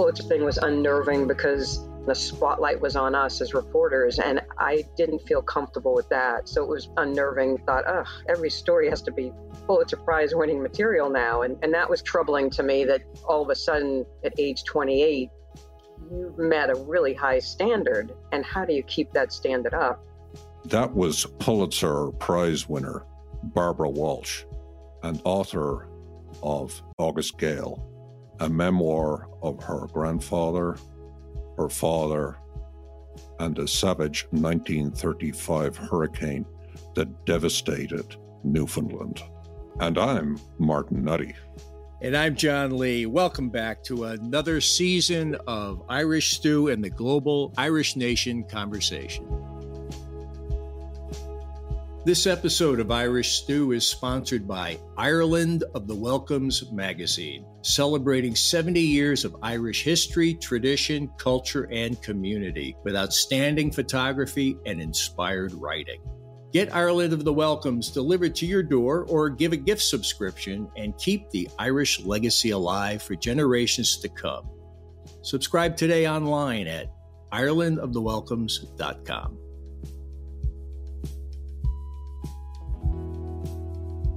Pulitzer thing was unnerving because the spotlight was on us as reporters, and I didn't feel comfortable with that. So it was unnerving. Thought, ugh, every story has to be Pulitzer Prize winning material now. And, and that was troubling to me that all of a sudden, at age 28, you've met a really high standard. And how do you keep that standard up? That was Pulitzer Prize winner Barbara Walsh, an author of August Gale, a memoir of her grandfather her father, and a savage 1935 hurricane that devastated Newfoundland. And I'm Martin Nutty. And I'm John Lee. Welcome back to another season of Irish Stew and the Global Irish Nation Conversation. This episode of Irish Stew is sponsored by Ireland of the Welcomes magazine, celebrating 70 years of Irish history, tradition, culture, and community with outstanding photography and inspired writing. Get Ireland of the Welcomes delivered to your door or give a gift subscription and keep the Irish legacy alive for generations to come. Subscribe today online at irelandofthewelcomes.com.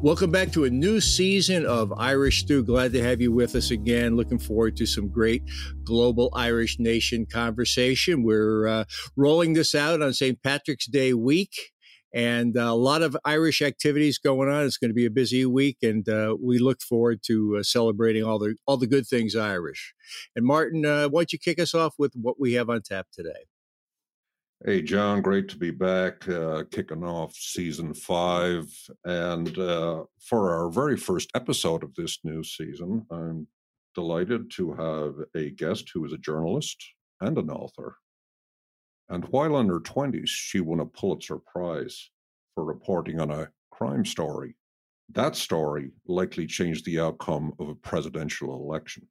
Welcome back to a new season of Irish Stew. Glad to have you with us again. Looking forward to some great global Irish nation conversation. We're uh, rolling this out on St. Patrick's Day week and uh, a lot of Irish activities going on. It's going to be a busy week, and uh, we look forward to uh, celebrating all the all the good things Irish. And Martin, uh, why don't you kick us off with what we have on tap today? Hey, John, great to be back, uh, kicking off season five. And uh, for our very first episode of this new season, I'm delighted to have a guest who is a journalist and an author. And while in her 20s, she won a Pulitzer Prize for reporting on a crime story. That story likely changed the outcome of a presidential election.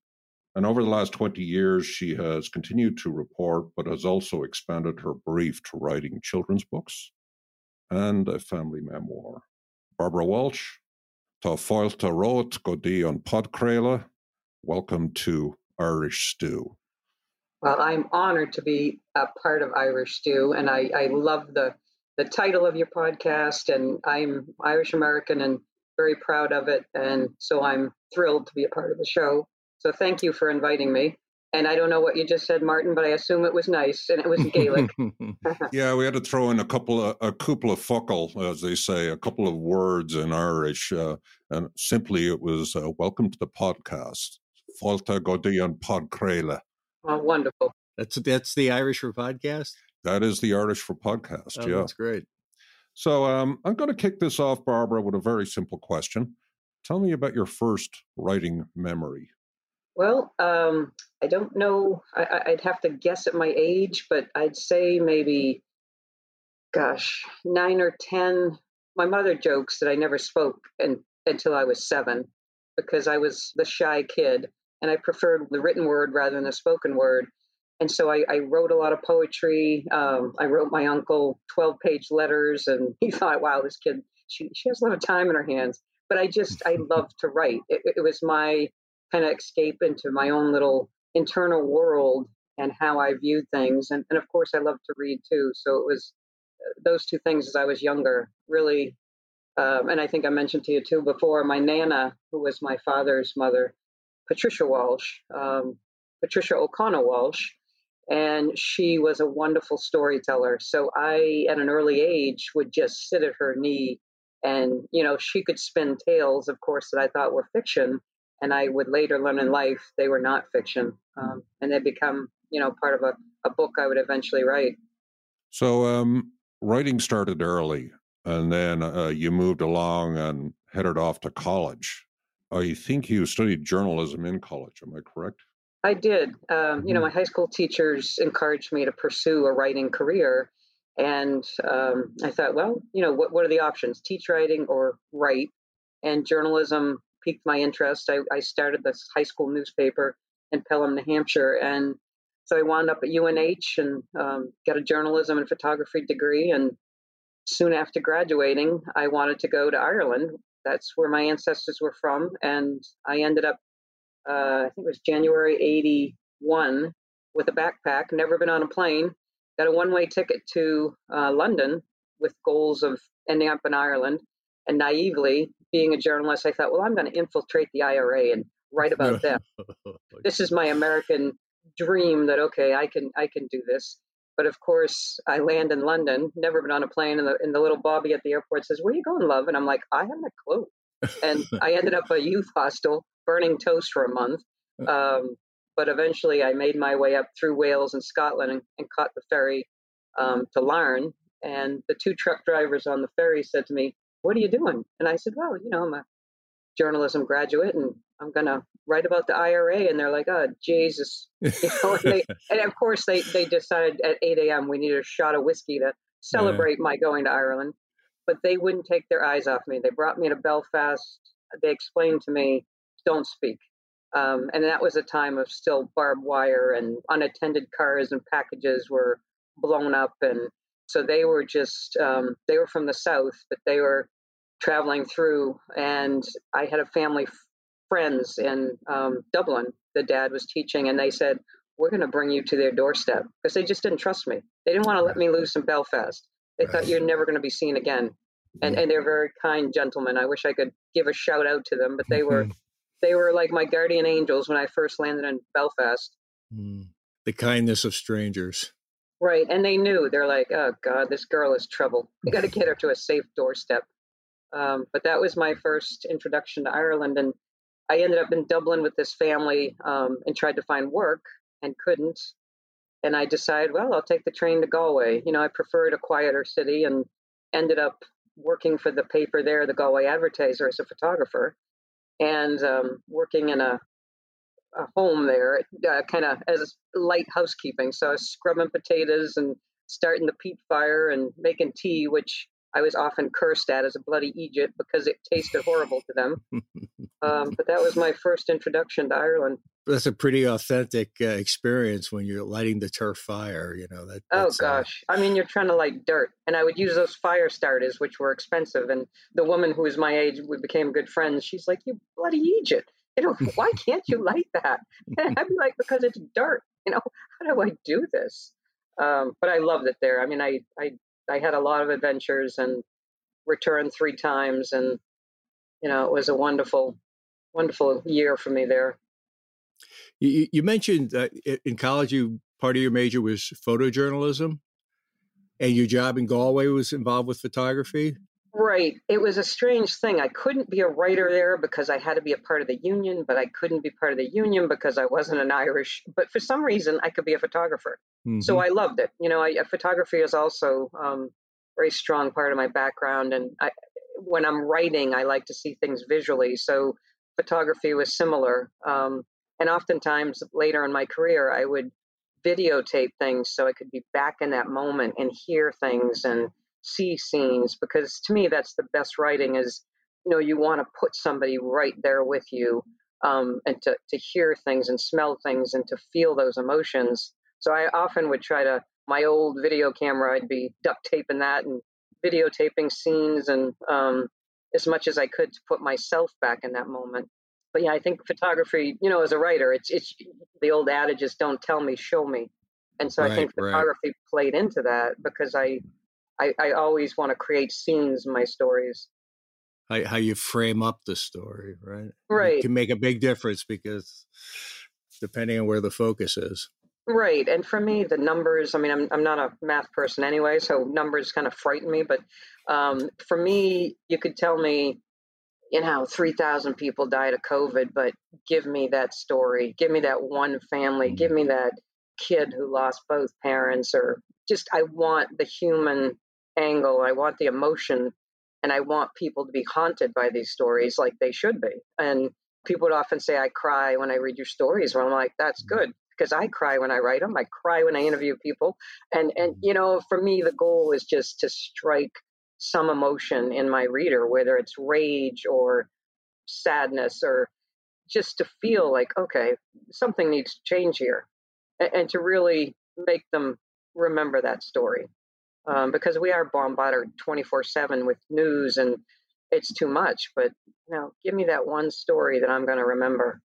And over the last 20 years, she has continued to report, but has also expanded her brief to writing children's books and a family memoir. Barbara Walsh, Tá fáilte rót godi on Podcréile. Welcome to Irish Stew. Well, I'm honored to be a part of Irish Stew, and I, I love the, the title of your podcast, and I'm Irish American and very proud of it. And so I'm thrilled to be a part of the show. So thank you for inviting me. And I don't know what you just said, Martin, but I assume it was nice and it was Gaelic. yeah, we had to throw in a couple of a couple of focal, as they say, a couple of words in Irish, uh, and simply it was uh, "Welcome to the podcast." Falta Godian Podcréile. Oh, wonderful. That's that's the Irish for podcast. That is the Irish for podcast. Oh, yeah, that's great. So um, I'm going to kick this off, Barbara, with a very simple question. Tell me about your first writing memory. Well, um, I don't know. I, would have to guess at my age, but I'd say maybe, gosh, nine or 10. My mother jokes that I never spoke until I was seven because I was the shy kid and I preferred the written word rather than the spoken word. And so I, I wrote a lot of poetry. Um, I wrote my uncle 12 page letters, and he thought, wow, this kid, she, she has a lot of time in her hands. But I just, I love to write. It, it was my kind of escape into my own little internal world and how I viewed things. And, and of course, I love to read too. So it was uh, those two things as I was younger really. Um, and I think I mentioned to you too before my Nana, who was my father's mother, Patricia Walsh, um, Patricia O'Connell Walsh, and she was a wonderful storyteller. So I, at an early age, would just sit at her knee, and you know, she could spin tales, of course, that I thought were fiction, and I would later learn in life they were not fiction, um, and they become you know part of a, a book I would eventually write. So um, writing started early, and then uh, you moved along and headed off to college. I think you studied journalism in college. Am I correct? I did. Um, you know, mm-hmm. my high school teachers encouraged me to pursue a writing career. And um, I thought, well, you know, what, what are the options? Teach writing or write? And journalism piqued my interest. I, I started this high school newspaper in Pelham, New Hampshire, and so I wound up at UNH and um, got a journalism and photography degree. And soon after graduating, I wanted to go to Ireland. That's where my ancestors were from, and I ended up. Uh, I think it was January '81, with a backpack, never been on a plane, got a one way ticket to uh, London with goals of ending up in Ireland. And naively, being a journalist, I thought, well, I'm going to infiltrate the IRA and write about them. this is my American dream that okay, I can I can do this. But of course, I land in London, never been on a plane, and the, and the little Bobby at the airport says, "Where you going, love?" And I'm like, "I haven't a clue." And I ended up a youth hostel, burning toast for a month. Uh. Um, but eventually, I made my way up through Wales and Scotland and, and caught the ferry um, to Larne. And the two truck drivers on the ferry said to me, "What are you doing?" And I said, "Well, you know, I'm a journalism graduate, and I'm going to write about the IRA. And they're like, oh, Jesus. You know, and, they, and, of course, they, they decided at 8 a.m. we needed a shot of whiskey to celebrate yeah. my going to Ireland. But they wouldn't take their eyes off me. They brought me to Belfast. They explained to me, don't speak. Um, and that was a time of still barbed wire and unattended cars and packages were blown up. And so they were just, um, they were from the South, but they were traveling through. And I had a family friends in um, Dublin the dad was teaching, and they said, We're going to bring you to their doorstep because they just didn't trust me. They didn't want to let me loose in Belfast. They thought you're never going to be seen again. And, and they're very kind gentlemen. I wish I could give a shout out to them, but they were they were like my guardian angels when I first landed in Belfast. Mm. The kindness of strangers. Right. And they knew. They're like, oh, God, this girl is trouble. We got to get her to a safe doorstep. Um, but that was my first introduction to Ireland. And I ended up in Dublin with this family um, and tried to find work and couldn't. And I decided, well, I'll take the train to Galway. You know, I preferred a quieter city and ended up working for the paper there, the Galway Advertiser, as a photographer and um, working in a, a home there, uh, kind of as light housekeeping. So I was scrubbing potatoes and starting the peat fire and making tea, which I was often cursed at as a bloody eejit because it tasted horrible to them. Um, but that was my first introduction to Ireland. That's a pretty authentic uh, experience when you're lighting the turf fire. You know that. Oh uh, gosh, uh... I mean, you're trying to light dirt, and I would use those fire starters, which were expensive. And the woman who was my age, we became good friends. She's like, "You bloody eejit." You know, why can't you light that? And I'd be like, because it's dirt. You know, how do I do this? Um, but I loved it there. I mean, I, I I had a lot of adventures and returned three times, and you know it was a wonderful, wonderful year for me there. You, you mentioned that in college, you part of your major was photojournalism, and your job in Galway was involved with photography. Right. It was a strange thing. I couldn't be a writer there because I had to be a part of the union, but I couldn't be part of the union because I wasn't an Irish. But for some reason, I could be a photographer. Mm-hmm. So I loved it. You know, I, photography is also um, very strong part of my background, and I, when I'm writing, I like to see things visually. So photography was similar. Um, and oftentimes later in my career, I would videotape things so I could be back in that moment and hear things and see scenes because to me that's the best writing is you know you want to put somebody right there with you um, and to, to hear things and smell things and to feel those emotions. So i often would try to my old video camera i'd be duct taping that and videotaping scenes and um, as much as i could to put myself back in that moment. But yeah i think photography you know as a writer it's it's the old adage is don't tell me show me. And so right, i think photography right. played into that because i I, I always want to create scenes in my stories. How, how you frame up the story, right? Right. It can make a big difference because depending on where the focus is. Right. And for me, the numbers, I mean, I'm, I'm not a math person anyway, so numbers kind of frighten me. But um, for me, you could tell me, you know, 3,000 people died of COVID, but give me that story. Give me that one family. Give mm-hmm. me that kid who lost both parents, or just, I want the human angle. I want the emotion, and I want people to be haunted by these stories like they should be. And people would often say, I cry when I read your stories. Well, I'm like, that's mm-hmm. good because I cry when I write them. I cry when I interview people. And, and, mm-hmm. you know, for me, the goal is just to strike some emotion in my reader, whether it's rage or sadness or just to feel like, okay, something needs to change here. And, and to really make them remember that story um, because we are bombarded 24 7 with news and it's too much. But, you know, give me that one story that I'm going to remember.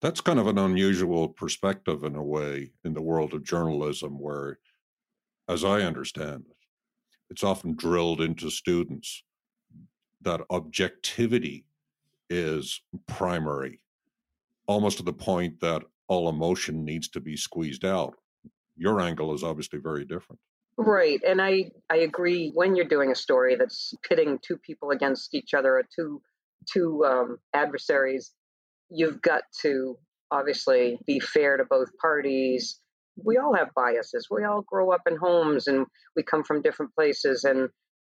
That's kind of an unusual perspective in a way in the world of journalism, where, as I understand it, it's often drilled into students that objectivity is primary, almost to the point that all emotion needs to be squeezed out. Your angle is obviously very different. Right. And I, I agree when you're doing a story that's pitting two people against each other or two two um, adversaries, you've got to obviously be fair to both parties. We all have biases. We all grow up in homes and we come from different places and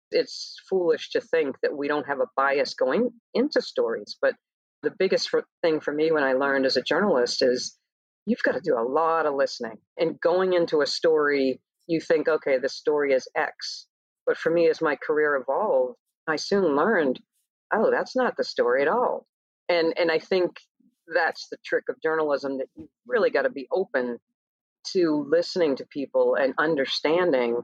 it's foolish to think that we don't have a bias going into stories. But the biggest thing for me when I learned as a journalist is you've got to do a lot of listening. And going into a story, you think, okay, the story is X. But for me, as my career evolved, I soon learned, oh, that's not the story at all. And and I think that's the trick of journalism that you really got to be open to listening to people and understanding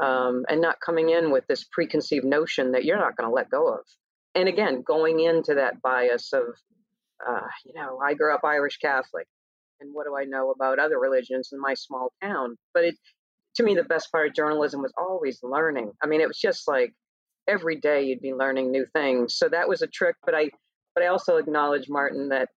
um, and not coming in with this preconceived notion that you're not going to let go of. And again, going into that bias of, uh, you know, I grew up Irish Catholic, and what do I know about other religions in my small town? But it, to me, the best part of journalism was always learning. I mean, it was just like every day you'd be learning new things. So that was a trick. But I, but I also acknowledge Martin that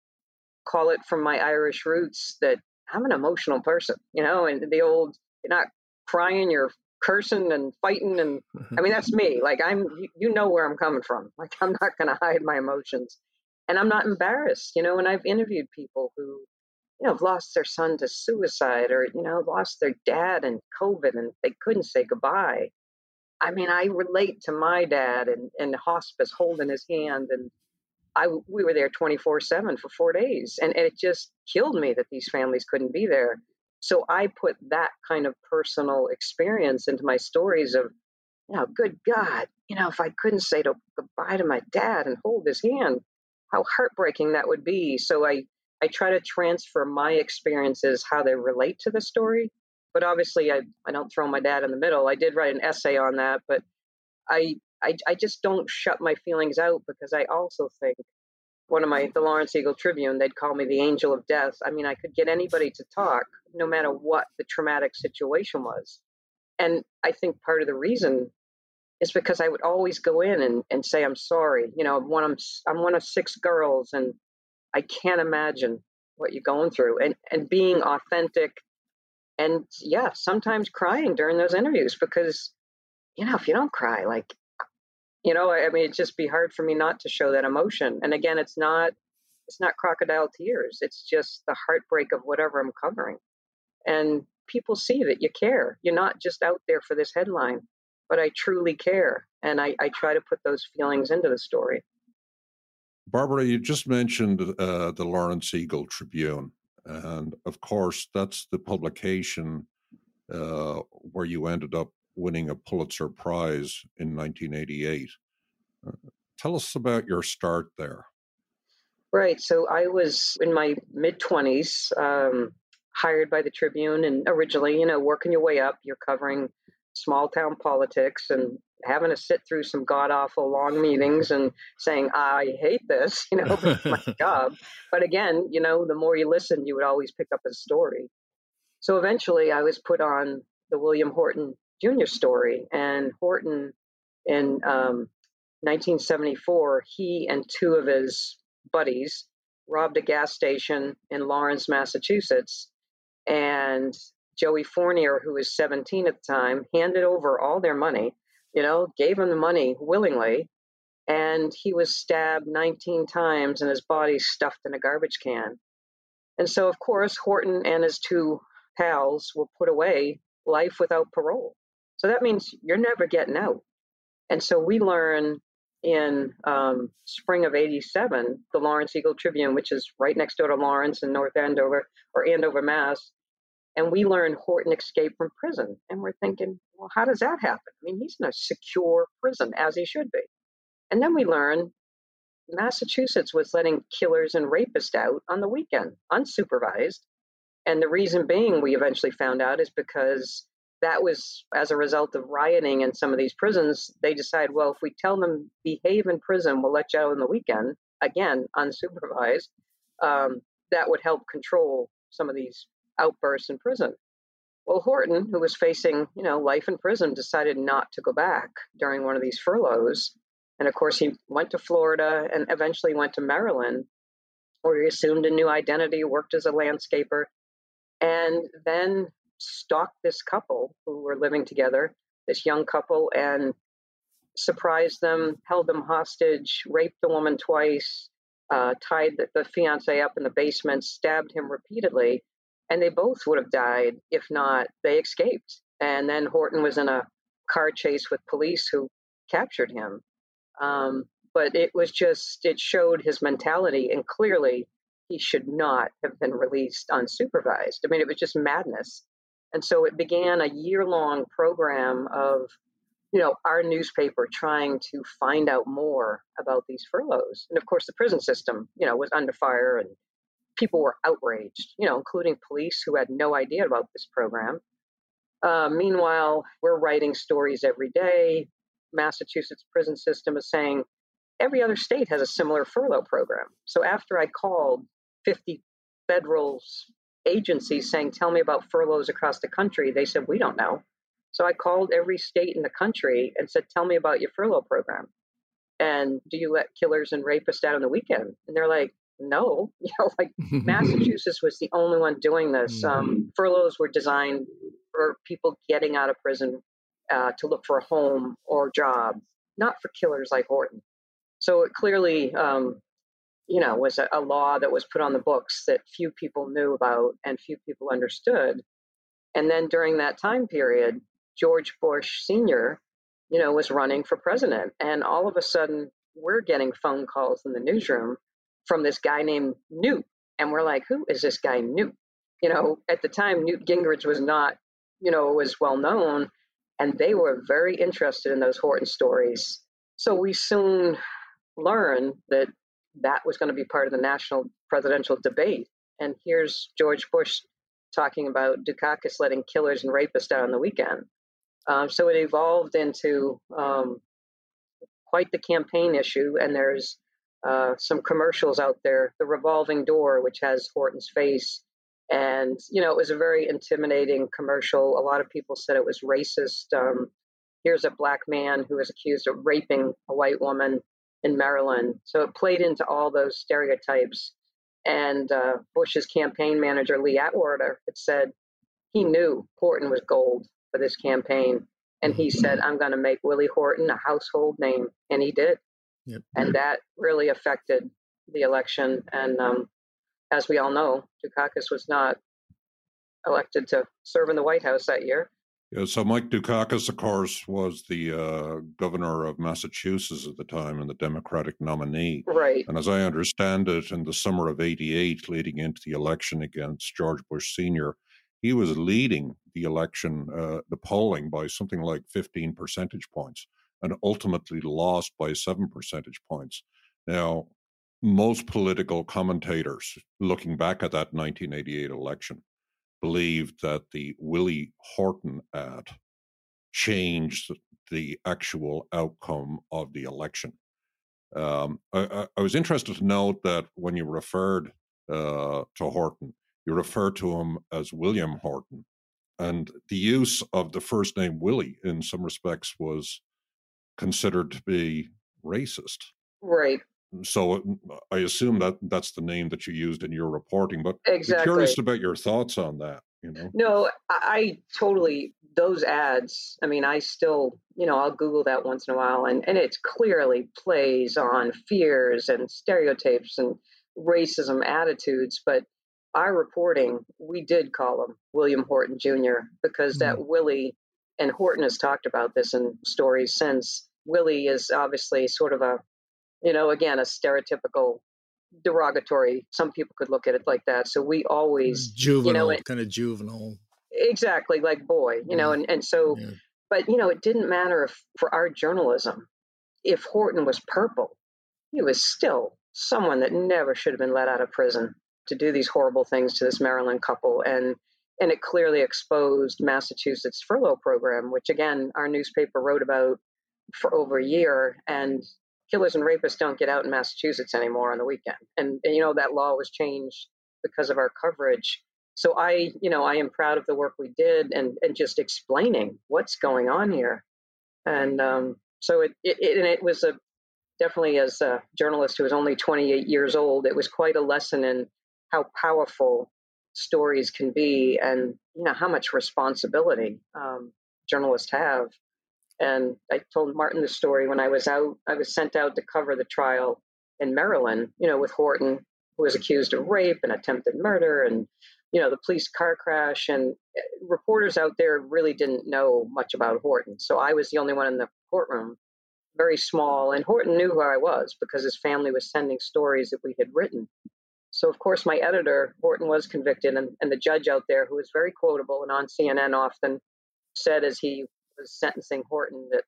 call it from my Irish roots that I'm an emotional person, you know, and the old you're not crying, you're cursing and fighting and mm-hmm. i mean that's me like i'm you know where i'm coming from like i'm not going to hide my emotions and i'm not embarrassed you know and i've interviewed people who you know have lost their son to suicide or you know lost their dad in covid and they couldn't say goodbye i mean i relate to my dad in, in hospice holding his hand and i we were there 24 7 for four days and, and it just killed me that these families couldn't be there so I put that kind of personal experience into my stories of, you know, good God, you know, if I couldn't say to, goodbye to my dad and hold his hand, how heartbreaking that would be. So I, I try to transfer my experiences, how they relate to the story. But obviously, I, I don't throw my dad in the middle. I did write an essay on that, but I, I, I just don't shut my feelings out because I also think one of my the Lawrence Eagle Tribune, they'd call me the angel of death. I mean, I could get anybody to talk no matter what the traumatic situation was. And I think part of the reason is because I would always go in and, and say, I'm sorry. You know, one, I'm, I'm one of six girls and I can't imagine what you're going through and, and being authentic. And yeah, sometimes crying during those interviews because, you know, if you don't cry, like you know i mean it'd just be hard for me not to show that emotion and again it's not it's not crocodile tears it's just the heartbreak of whatever i'm covering and people see that you care you're not just out there for this headline but i truly care and i, I try to put those feelings into the story barbara you just mentioned uh, the lawrence eagle tribune and of course that's the publication uh, where you ended up winning a Pulitzer Prize in 1988. Uh, tell us about your start there. Right. So I was in my mid 20s, um, hired by the Tribune, and originally, you know, working your way up, you're covering small town politics and having to sit through some god awful long meetings and saying, I hate this, you know, it's my job. But again, you know, the more you listen, you would always pick up a story. So eventually I was put on the William Horton Jr. story. And Horton, in um, 1974, he and two of his buddies robbed a gas station in Lawrence, Massachusetts. And Joey Fournier, who was 17 at the time, handed over all their money, you know, gave him the money willingly. And he was stabbed 19 times and his body stuffed in a garbage can. And so, of course, Horton and his two pals were put away life without parole. So that means you're never getting out. And so we learn in um, spring of 87, the Lawrence Eagle Tribune, which is right next door to Lawrence in North Andover or Andover, Mass. And we learn Horton escaped from prison. And we're thinking, well, how does that happen? I mean, he's in a secure prison, as he should be. And then we learn Massachusetts was letting killers and rapists out on the weekend, unsupervised. And the reason being, we eventually found out, is because that was as a result of rioting in some of these prisons. They decide, well, if we tell them behave in prison, we'll let you out on the weekend, again, unsupervised. Um, that would help control some of these outbursts in prison. Well, Horton, who was facing, you know, life in prison, decided not to go back during one of these furloughs. And of course, he went to Florida and eventually went to Maryland, where he assumed a new identity, worked as a landscaper, and then stalked this couple who were living together, this young couple, and surprised them, held them hostage, raped the woman twice, uh, tied the, the fiance up in the basement, stabbed him repeatedly, and they both would have died if not they escaped. And then Horton was in a car chase with police who captured him. Um, but it was just, it showed his mentality, and clearly he should not have been released unsupervised. I mean, it was just madness. And so it began a year long program of, you know, our newspaper trying to find out more about these furloughs. And of course, the prison system, you know, was under fire and people were outraged, you know, including police who had no idea about this program. Uh, meanwhile, we're writing stories every day. Massachusetts prison system is saying every other state has a similar furlough program. So after I called 50 federal agencies saying, Tell me about furloughs across the country, they said, We don't know. So I called every state in the country and said, Tell me about your furlough program. And do you let killers and rapists out on the weekend? And they're like, no, you know, like Massachusetts was the only one doing this. Um, mm-hmm. furloughs were designed for people getting out of prison uh, to look for a home or job, not for killers like Horton. So it clearly, um, you know, was a, a law that was put on the books that few people knew about and few people understood. And then during that time period, George Bush Sr., you know, was running for president. And all of a sudden, we're getting phone calls in the newsroom from this guy named Newt. And we're like, who is this guy Newt? You know, at the time, Newt Gingrich was not, you know, was well known. And they were very interested in those Horton stories. So we soon learned that that was going to be part of the national presidential debate. And here's George Bush talking about Dukakis letting killers and rapists out on the weekend. Um, so it evolved into um, quite the campaign issue, and there's uh, some commercials out there. The revolving door, which has Horton's face, and you know it was a very intimidating commercial. A lot of people said it was racist. Um, here's a black man who was accused of raping a white woman in Maryland. So it played into all those stereotypes. And uh, Bush's campaign manager, Lee Atwater, had said he knew Horton was gold for this campaign. And he said, I'm going to make Willie Horton a household name. And he did. Yep. And that really affected the election. And um, as we all know, Dukakis was not elected to serve in the White House that year. Yeah, so Mike Dukakis, of course, was the uh, governor of Massachusetts at the time and the Democratic nominee. Right. And as I understand it, in the summer of 88, leading into the election against George Bush Sr., he was leading the election, uh, the polling by something like 15 percentage points and ultimately lost by seven percentage points. Now, most political commentators looking back at that 1988 election believed that the Willie Horton ad changed the actual outcome of the election. Um, I, I, was interested to note that when you referred uh, to Horton, you referred to him as William Horton. And the use of the first name Willie in some respects was considered to be racist. Right. Mm, so uh, mm, uh, I assume that that's the name that you used in your reporting, but exactly. I'm curious about your thoughts on that. You know? No, I, I totally those ads. I mean, I still, you know, I'll Google that once in a while, and and it clearly plays on fears and stereotypes and racism attitudes. But our reporting, we did call him William Horton Jr. because mm-hmm. that mm. Willie and Horton has talked about this in stories since. Willie is obviously sort of a you know, again, a stereotypical derogatory. Some people could look at it like that. So we always juvenile, you know, kind of juvenile. Exactly, like boy, you know, mm-hmm. and and so, yeah. but you know, it didn't matter if for our journalism, if Horton was purple, he was still someone that never should have been let out of prison to do these horrible things to this Maryland couple, and and it clearly exposed Massachusetts furlough program, which again our newspaper wrote about for over a year, and killers and rapists don't get out in Massachusetts anymore on the weekend. And, and, you know, that law was changed because of our coverage. So I, you know, I am proud of the work we did and and just explaining what's going on here. And um, so it, it, it and it was a definitely as a journalist who was only 28 years old, it was quite a lesson in how powerful stories can be and you know how much responsibility um, journalists have. And i told martin the story when i was out i was sent out to cover the trial in maryland you know with horton who was accused of rape and attempted murder and you know the police car crash. And eh, reporters out there really didn't know much about horton. So i was the only one in the courtroom very small. And horton knew who i was because his family was sending stories that we had written so, of course, my editor, Horton, was convicted, and, and the judge out there, who was very quotable and on CNN often, said as he was sentencing Horton that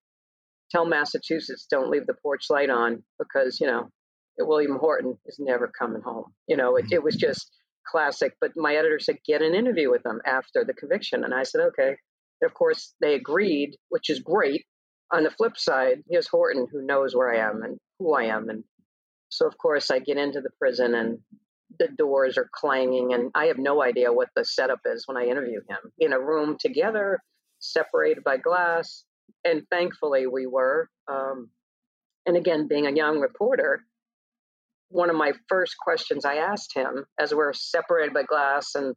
tell Massachusetts don't leave the porch light on because, you know, William Horton is never coming home. You know, it, it was just classic. But my editor said, get an interview with him after the conviction. And I said, okay. And of course, they agreed, which is great. On the flip side, here's Horton, who knows where I am and who I am. And so, of course, I get into the prison and the doors are clanging, and I have no idea what the setup is when I interview him. In a room together, separated by glass, and thankfully we were. Um, and again, being a young reporter, one of my first questions I asked him, as we're separated by glass, and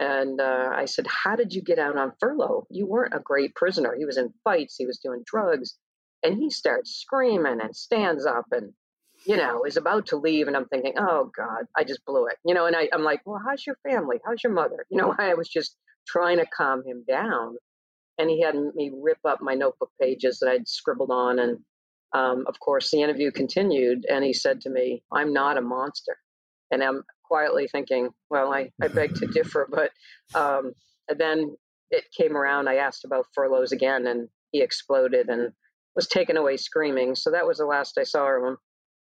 and uh, I said, "How did you get out on furlough? You weren't a great prisoner. He was in fights. He was doing drugs." And he starts screaming and stands up and you know, is about to leave, and I'm thinking, oh God, I just blew it, you know. And I, I'm like, well, how's your family? How's your mother? You know, I was just trying to calm him down, and he had me rip up my notebook pages that I'd scribbled on, and um, of course, the interview continued, and he said to me, "I'm not a monster," and I'm quietly thinking, well, I, I beg to differ, but um, then it came around. I asked about furloughs again, and he exploded and was taken away screaming. So that was the last I saw of him.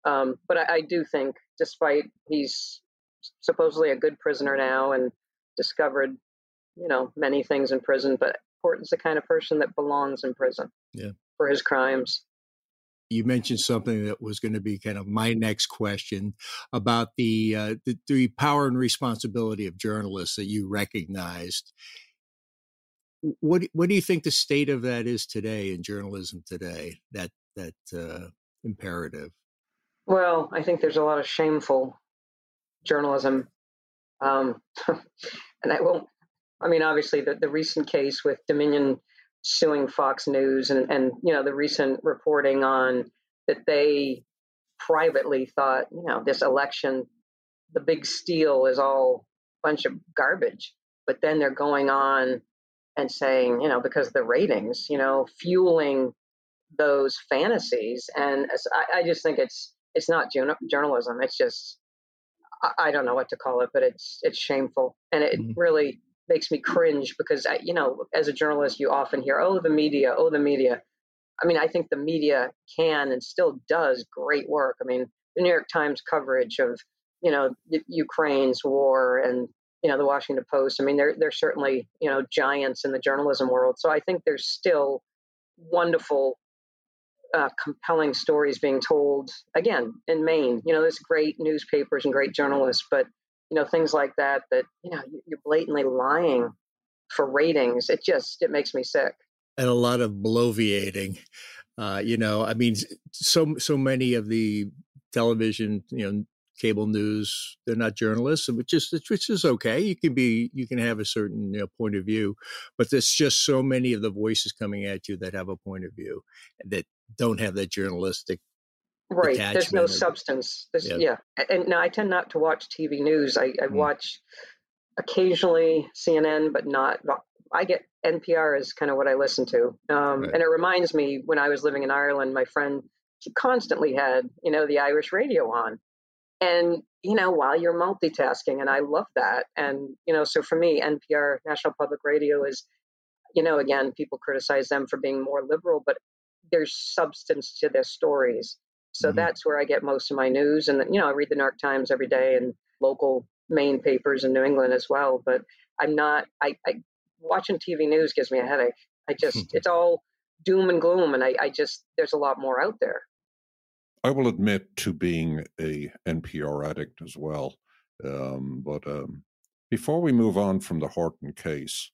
Um, but I, I, do think, despite he's supposedly a good prisoner now and discovered, you know, many things in prison, but Horton's the kind of person that belongs in prison yeah. for his crimes. You mentioned something that was going to be kind of my next question about the, uh, the the power and responsibility of journalists that you recognized. What what do you think the state of that is today in journalism today? That that uh, imperative. Well, I think there's a lot of shameful journalism. Um, and I won't, I mean, obviously, the, the recent case with Dominion suing Fox News and, and, you know, the recent reporting on that they privately thought, you know, this election, the big steal is all a bunch of garbage. But then they're going on and saying, you know, because the ratings, you know, fueling those fantasies. And I, I just think it's, it's not journalism. It's just I, don't know what to call it, but it's it's shameful, and it mm-hmm. really makes me cringe because I, you know, as a journalist, you often hear, "Oh, the media, oh, the media." I mean, I think the media can and still does great work. I mean, the New York Times coverage of you know Ukraine's war and you know the Washington Post. I mean, they're they're certainly you know giants in the journalism world. So I think there's still wonderful uh, compelling stories being told again in Maine. You know, there's great newspapers and great journalists, but you know things like that that you know you're blatantly lying for ratings. It just it makes me sick. And a lot of bloviating. Uh, you know, I mean, so so many of the television, you know, cable news they're not journalists which is which is okay you can be you can have a certain you know, point of view but there's just so many of the voices coming at you that have a point of view that don't have that journalistic right there's no substance there's, yeah. yeah. and now i tend not to watch tv news i, I mm. watch occasionally cnn but not i get npr is kind of what i listen to um, right. and it reminds me when i was living in ireland my friend he constantly had you know the irish radio on and you know while you're multitasking and i love that and you know so for me npr national public radio is you know again people criticize them for being more liberal but there's substance to their stories. So mm-hmm. that's where I get most of my news. And, you know, I read the New York Times every day and local Maine papers in New England as well. But I'm not, I, I watching TV news gives me a headache. I just, it's all doom and gloom. And I, I just, there's a lot more out there. I will admit to being a NPR addict as well. Um, but um, before we move on from the Horton case,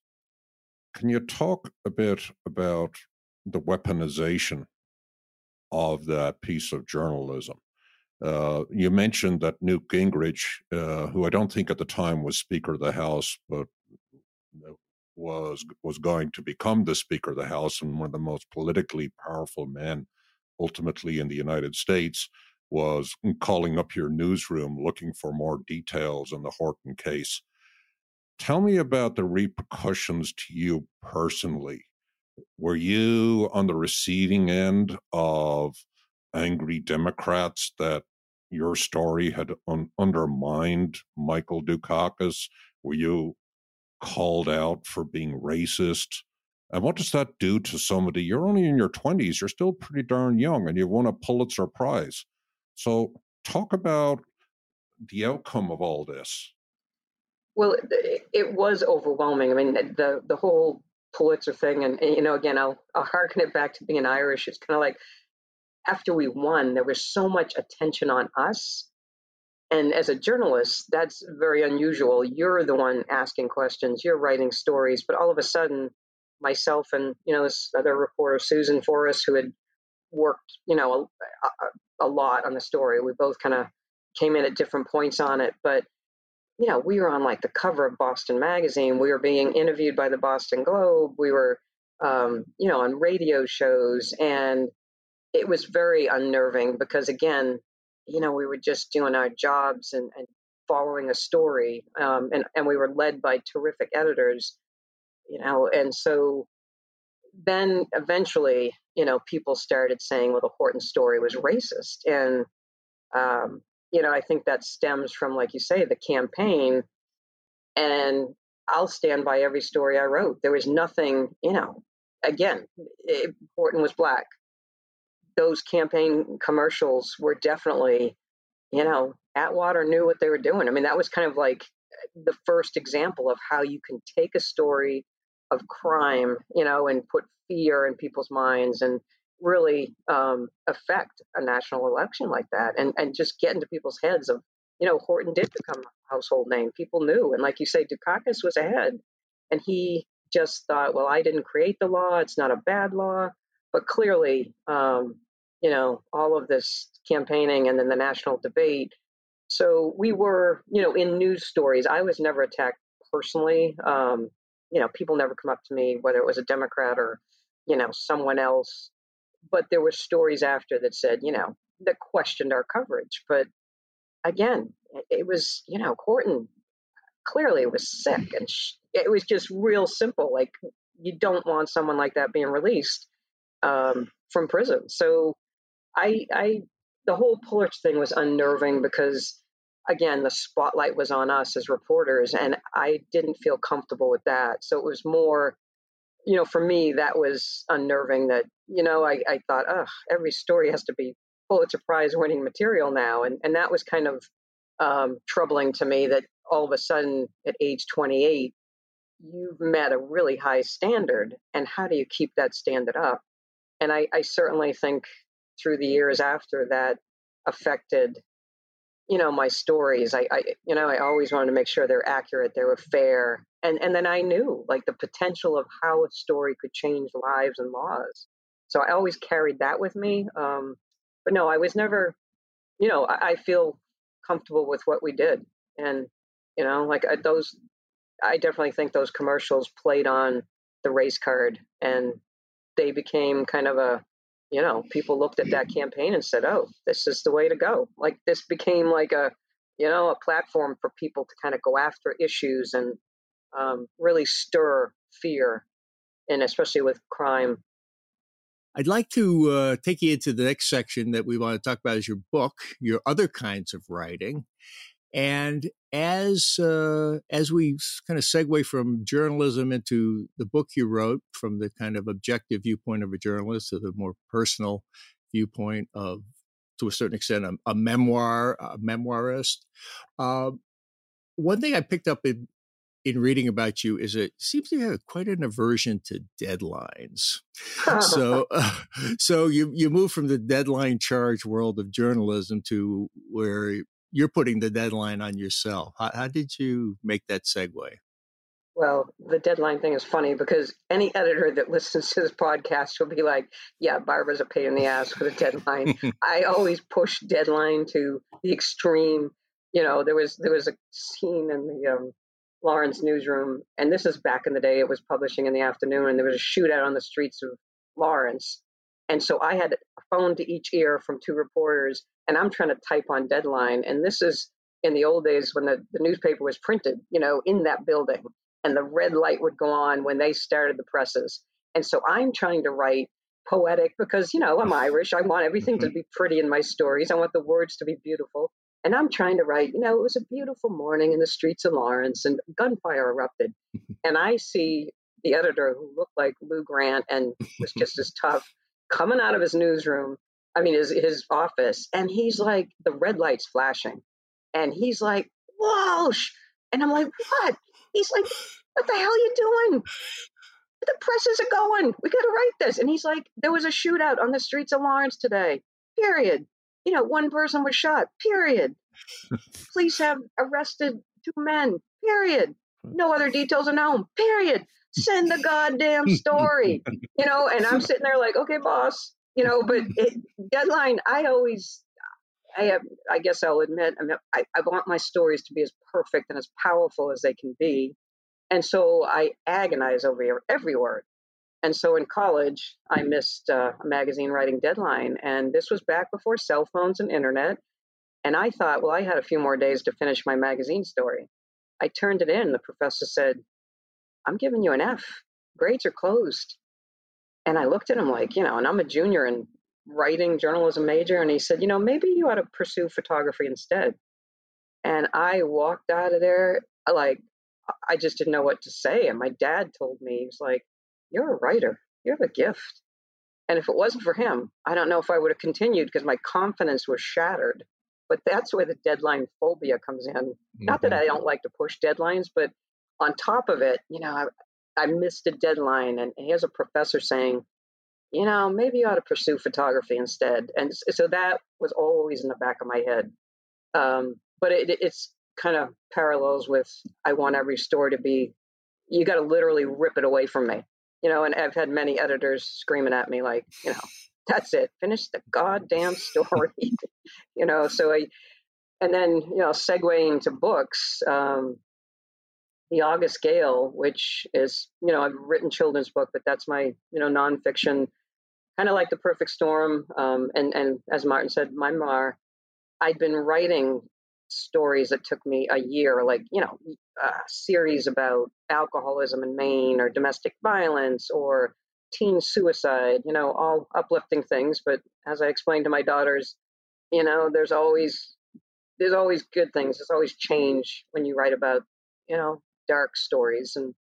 can you talk a bit about the weaponization of that piece of journalism? Uh, you mentioned that Newt Gingrich, uh, who I don't think at the time was Speaker of the House, but was was going to become the Speaker of the House and one of the most politically powerful men, ultimately in the United States, was calling up your newsroom looking for more details on the Horton case. Tell me about the repercussions to you personally. Were you on the receiving end of angry Democrats that your story had un- undermined Michael Dukakis? Were you called out for being racist? And what does that do to somebody? You're only in your 20s, you're still pretty darn young, and you won a Pulitzer Prize. So, talk about the outcome of all this. Well, it, it was overwhelming. I mean, the the whole Pulitzer thing, and, and you know, again, I'll I'll harken it back to being Irish. It's kind of like after we won, there was so much attention on us. And as a journalist, that's very unusual. You're the one asking questions, you're writing stories, but all of a sudden, myself and you know this other reporter, Susan Forrest, who had worked, you know, a, a, a lot on the story. We both kind of came in at different points on it, but you know, we were on like the cover of Boston Magazine. We were being interviewed by the Boston Globe. We were, um, you know, on radio shows, and it was very unnerving because, again, you know, we were just doing our jobs and, and following a story, um, and and we were led by terrific editors, you know, and so then eventually, you know, people started saying, well, the Horton story was racist, and um, you know, I think that stems from, like you say, the campaign. And I'll stand by every story I wrote. There was nothing, you know, again, it, Horton was black. Those campaign commercials were definitely, you know, Atwater knew what they were doing. I mean, that was kind of like eh, the first example of how you can take a story of crime, you know, and put fear in people's minds and really um, affect a national election like that and, and just get into people's heads of, you know, Horton did become a household name. People knew. And like you say, Dukakis was ahead. And he just thought, well, I didn't create the law. It's not a bad law. But clearly, um, you know, all of this campaigning and then the national debate. So we were, you know, in news stories. I was never attacked personally. Um, you know, people never come up to me, whether it was a Democrat or, you know, someone else but there were stories after that said, you know, that questioned our coverage. But again, it was, you know, Horton clearly was sick, and it was just real simple. Like you don't want someone like that being released um, from prison. So I, I, the whole Pulitzer thing was unnerving because again the spotlight was on us as reporters and i didn't feel comfortable with that so it was more you know, for me, that was unnerving that, you know, I, I thought, oh, every story has to be Pulitzer Prize winning material now. And, and that was kind of um, troubling to me that all of a sudden at age 28, you've met a really high standard. And how do you keep that standard up? And I, I certainly think through the years after that affected you know my stories I, I you know i always wanted to make sure they're accurate they were fair and and then i knew like the potential of how a story could change lives and laws. So i always carried that with me um, but no i was never you know I, I, feel comfortable with what we did and you know like I, those i definitely think those commercials played on the race card and they became kind of a you know, people looked at that campaign and said, "Oh, this is the way to go." Like this became like a, you know, a platform for people to kind of go after issues and um, really stir fear, and especially with crime. I'd like to uh, take you into the next section that we want to talk about is your book, your other kinds of writing, and as uh, as we kind of segue from journalism into the book you wrote, from the kind of objective viewpoint of a journalist to the more personal viewpoint of, to a certain extent, a, a memoir, a memoirist. Uh, one thing I picked up in in reading about you is it seems you have quite an aversion to deadlines. so, uh, so you you move from the deadline charged world of journalism to where you're putting the deadline on yourself. How, how did you make that segue? Well, the deadline thing is funny because any editor that listens to this podcast will be like, yeah, Barbara's a pain in the ass with a deadline. I always push deadline to the extreme. You know, there was there was a scene in the um, Lawrence newsroom, and this is back in the day. It was publishing in the afternoon, and there was a shootout on the streets of Lawrence, and so I had a phone to each ear from two reporters, and I'm trying to type on deadline. And this is in the old days when the, the newspaper was printed, you know, in that building, and the red light would go on when they started the presses. And so I'm trying to write poetic because, you know, I'm Irish. I want everything to mm-hmm. be pretty in my stories. I want the words to be beautiful. And I'm trying to write, you know, it was a beautiful morning in the streets of Lawrence and gunfire erupted. and I see the editor who looked like Lou Grant and was just as tough coming out of his newsroom, I mean, his, his office, and he's like, the red light's flashing. And he's like, Walsh. And I'm like, what? He's like, what the hell are you doing? The presses are going. We got to write this. And he's like, there was a shootout on the streets of Lawrence today, period you know, one person was shot, period. Police have arrested two men, period. No other details are known, period. Send the goddamn story, you know, and I'm sitting there like, okay, boss, you know, but it, deadline, I always, I have, I guess I'll admit, I, mean, I, I want my stories to be as perfect and as powerful as they can be. And so I agonize over every word. And so in college, I missed uh, a magazine writing deadline. And this was back before cell phones and internet. And I thought, well, I had a few more days to finish my magazine story. I turned it in. The professor said, I'm giving you an F. Grades are closed. And I looked at him like, you know, and I'm a junior and writing journalism major. And he said, you know, maybe you ought to pursue photography instead. And I walked out of there like, I just didn't know what to say. And my dad told me, he was like, you're a writer. You have a gift. And if it wasn't for him, I don't know if I would have continued because my confidence was shattered. But that's where the deadline phobia comes in. Mm-hmm. Not that mm-hmm. I don't like to push deadlines, but on top of it, you know, I, I missed a deadline. And here's a professor saying, you know, maybe you ought to pursue photography instead. And so that was always in the back of my head. Um, but it, it's kind of parallels with I want every story to be, you got to literally rip it away from me you know, and I've had many editors screaming at me like, you know, that's it, finish the goddamn story, you know. So I, and then you know, segueing to books, um, the August Gale, which is you know, I've written children's book, but that's my you know nonfiction, kind of like the Perfect Storm, um, and and as Martin said, memoir. I'd been writing stories that took me a year, like, you know, a series about alcoholism in Maine or domestic violence or teen suicide, you know, all uplifting things. But as I explained to my daughters, you know, there's always there's always good things. There's always change when you write about, you know, dark stories and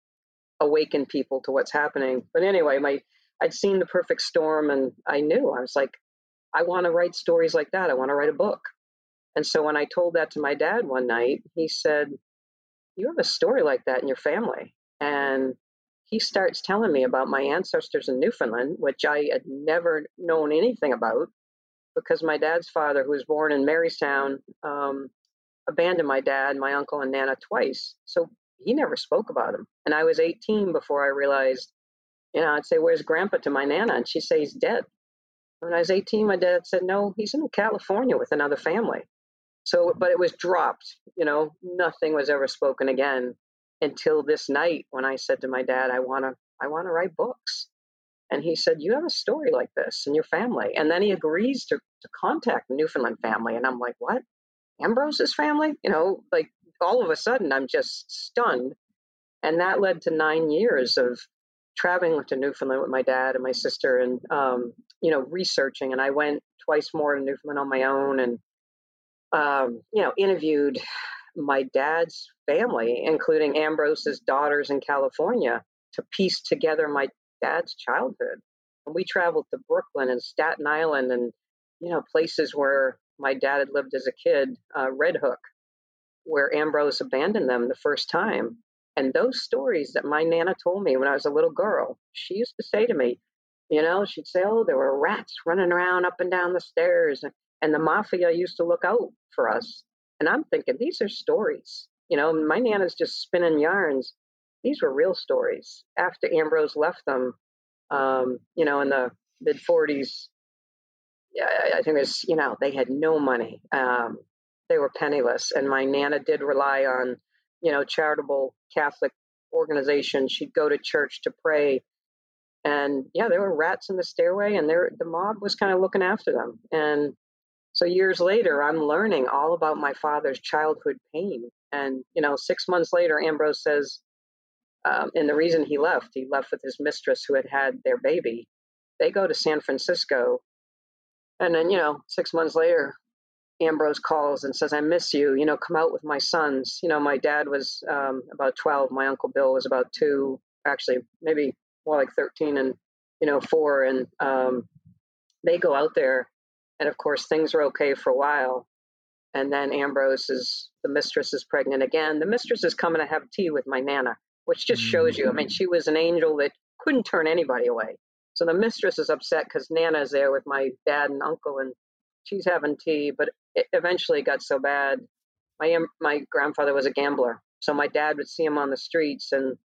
awaken people to what's happening. But anyway, my I'd seen the perfect storm and I knew I was like, I want to write stories like that. I want to write a book. And so when I told that to my dad one night, he said, You have a story like that in your family. And he starts telling me about my ancestors in Newfoundland, which I had never known anything about because my dad's father, who was born in Marystown, um, abandoned my dad, my uncle, and Nana twice. So he never spoke about him. And I was 18 before I realized, you know, I'd say, Where's grandpa to my Nana? And she'd say, He's dead. When I was 18, my dad said, No, he's in California with another family. So, but it was dropped, you know, nothing was ever spoken again until this night when I said to my dad, I want to, I want to write books. And he said, You have a story like this in your family. And then he agrees to, to contact the Newfoundland family. And I'm like, What? Ambrose's family? You know, like all of a sudden I'm just stunned. And that led to nine years of traveling to Newfoundland with my dad and my sister and, um, you know, researching. And I went twice more to Newfoundland on my own and um, you know, interviewed my dad's family, including Ambrose's daughters in California, to piece together my dad's childhood. And we traveled to Brooklyn and Staten Island and, you know, places where my dad had lived as a kid, uh, Red Hook, where Ambrose abandoned them the first time. And those stories that my Nana told me when I was a little girl, she used to say to me, you know, she'd say, oh, there were rats running around up and down the stairs and the mafia used to look out for us. And I'm thinking, these are stories. You know, my nana's just spinning yarns. These were real stories. After Ambrose left them, um, you know, in the mid 40s, yeah, I think it's, you know, they had no money. Um, they were penniless. And my Nana did rely on, you know, charitable Catholic organizations. She'd go to church to pray. And yeah, there were rats in the stairway, and there the mob was kind of looking after them. And so years later, I'm learning all about my father's childhood pain. And you know, six months later, Ambrose says, um, and the reason he left, he left with his mistress who had had their baby. They go to San Francisco, and then you know, six months later, Ambrose calls and says, I miss you, you know, come out with my sons. You know, my dad was um, about 12, my uncle Bill was about two, actually, maybe more like 13 and, you know, four. And um, they go out there. And of course, things are okay for a while. And then Ambrose is, the mistress is pregnant again. The mistress is coming to have tea with my Nana, which just shows you, I mean, she was an angel that couldn't turn anybody away. So the mistress is upset because Nana's there with my dad and uncle, and she's having tea. But it eventually got so bad. My my grandfather was a gambler, so my dad would see him on the streets and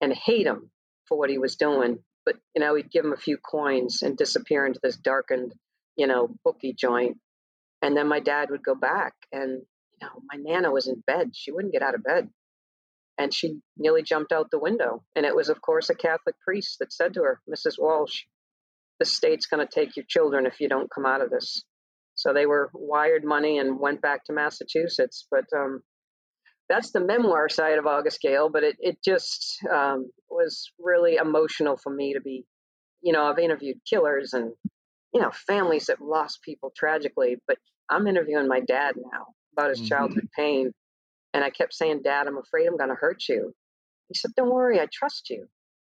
and hate him for what he was doing. But you know, he'd give him a few coins and disappear into this darkened, you know, bookie joint. And then my dad would go back, and you know, my nana was in bed. She wouldn't get out of bed, and she nearly jumped out the window. And it was, of course, a Catholic priest that said to her, "Mrs. Walsh, the state's going to take your children if you don't come out of this." So they were wired money and went back to Massachusetts. But um, that's the memoir side of August Gale. But it, it just um, was really emotional for me to be, you know, I've interviewed killers and, you know, families that lost people tragically. But I'm interviewing my dad now about his mm-hmm. childhood pain. And I kept saying, Dad, I'm afraid I'm going to hurt you. He said, Don't worry, I trust you.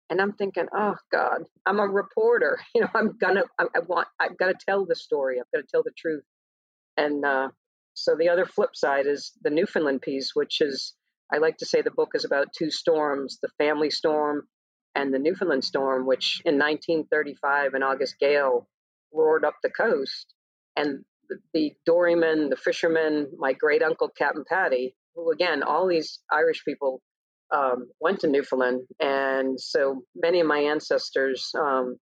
And I'm thinking, oh God, I'm a reporter. You know, I'm gonna, I, I want, I've got to tell the story. I've got to tell the truth. And uh, so the other flip side is the Newfoundland piece, which is, I like to say the book is about two storms: the family storm and the Newfoundland storm, which in 1935, an August gale roared up the coast, and the, the dorymen, the fishermen, my great uncle Captain Patty, who again, all these Irish people um, went to Newfoundland, and so many of my ancestors um,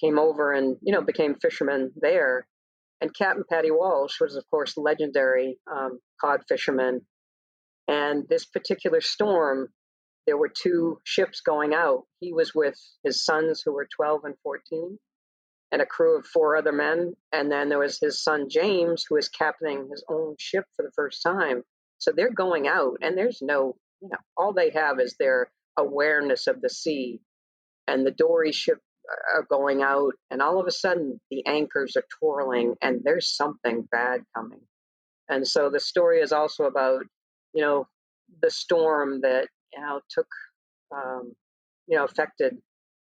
came over and you know became fishermen there. And Captain Patty Walsh was, of course, legendary um, cod fisherman. And this particular storm, there were two ships going out. He was with his sons, who were 12 and 14, and a crew of four other men. And then there was his son James, who was captaining his own ship for the first time. So they're going out, and there's no you know, all they have is their awareness of the sea. And the dory ship are going out, and all of a sudden the anchors are twirling, and there's something bad coming. And so the story is also about, you know, the storm that you know took, um, you know, affected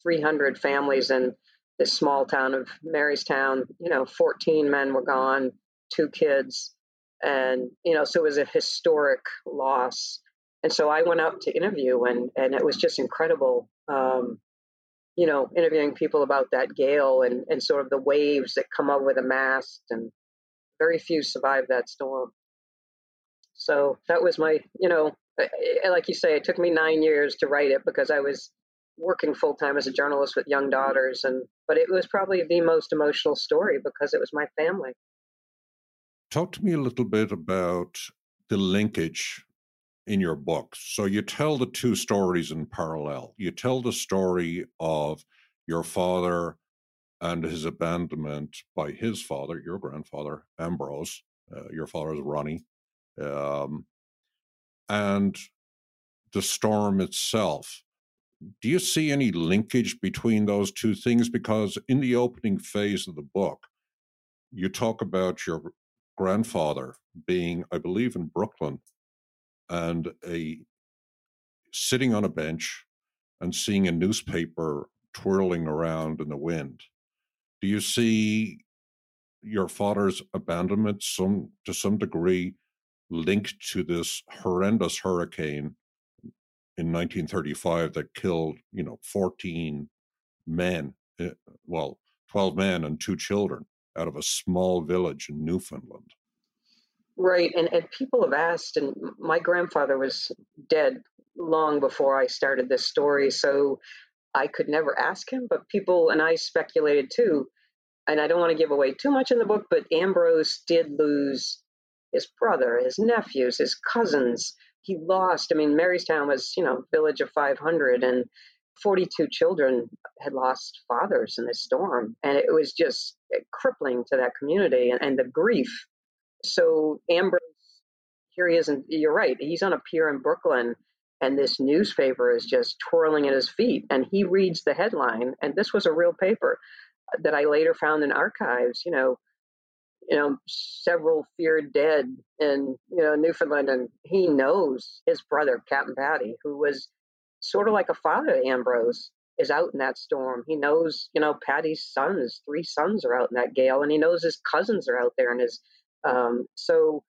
300 families in this small town of Marystown. You know, 14 men were gone, two kids, and you know, so it was a historic loss. And so I went out to interview, and and it was just incredible. Um, you know, interviewing people about that gale and and sort of the waves that come over the mast, and very few survived that storm. So that was my, you know, like you say, it took me nine years to write it because I was working full time as a journalist with young daughters, and but it was probably the most emotional story because it was my family. Talk to me a little bit about the linkage in your book. So you tell the two stories in parallel. You tell the story of your father and his abandonment by his father, your grandfather, Ambrose. Uh, your father is Ronnie. Um, and the storm itself. Do you see any linkage between those two things? Because in the opening phase of the book, you talk about your grandfather being, I believe, in Brooklyn and a sitting on a bench and seeing a newspaper twirling around in the wind. Do you see your father's abandonment some to some degree linked to this horrendous hurricane in 1935 that killed, you know, 14 men, eh, well, 12 men and two children out of a small village in Newfoundland? Right, and and people have asked, and my grandfather was dead long before I started this story, so I could never ask him. But people and I speculated too, and I don't want to give away too much in the book, but Ambrose did lose his brother, his nephews, his cousins. He lost. I mean, Marystown was, you know, village of 500, and 42 children had lost fathers in this storm, and it was just eh, crippling to that community and, and the grief. So Ambrose, here he is, and you're right. He's on a pier in Brooklyn, and this newspaper is just twirling at his feet, and he reads the headline, and this was a real paper that I later found in archives. You know, you know, several feared dead in, you know, Newfoundland. And he knows his brother, Captain Patty, who was sort of like a father to Ambrose, is out in that storm. He knows, you know, Patty's sons, three sons are out in that gale, and he knows his cousins are out there. And his, um, so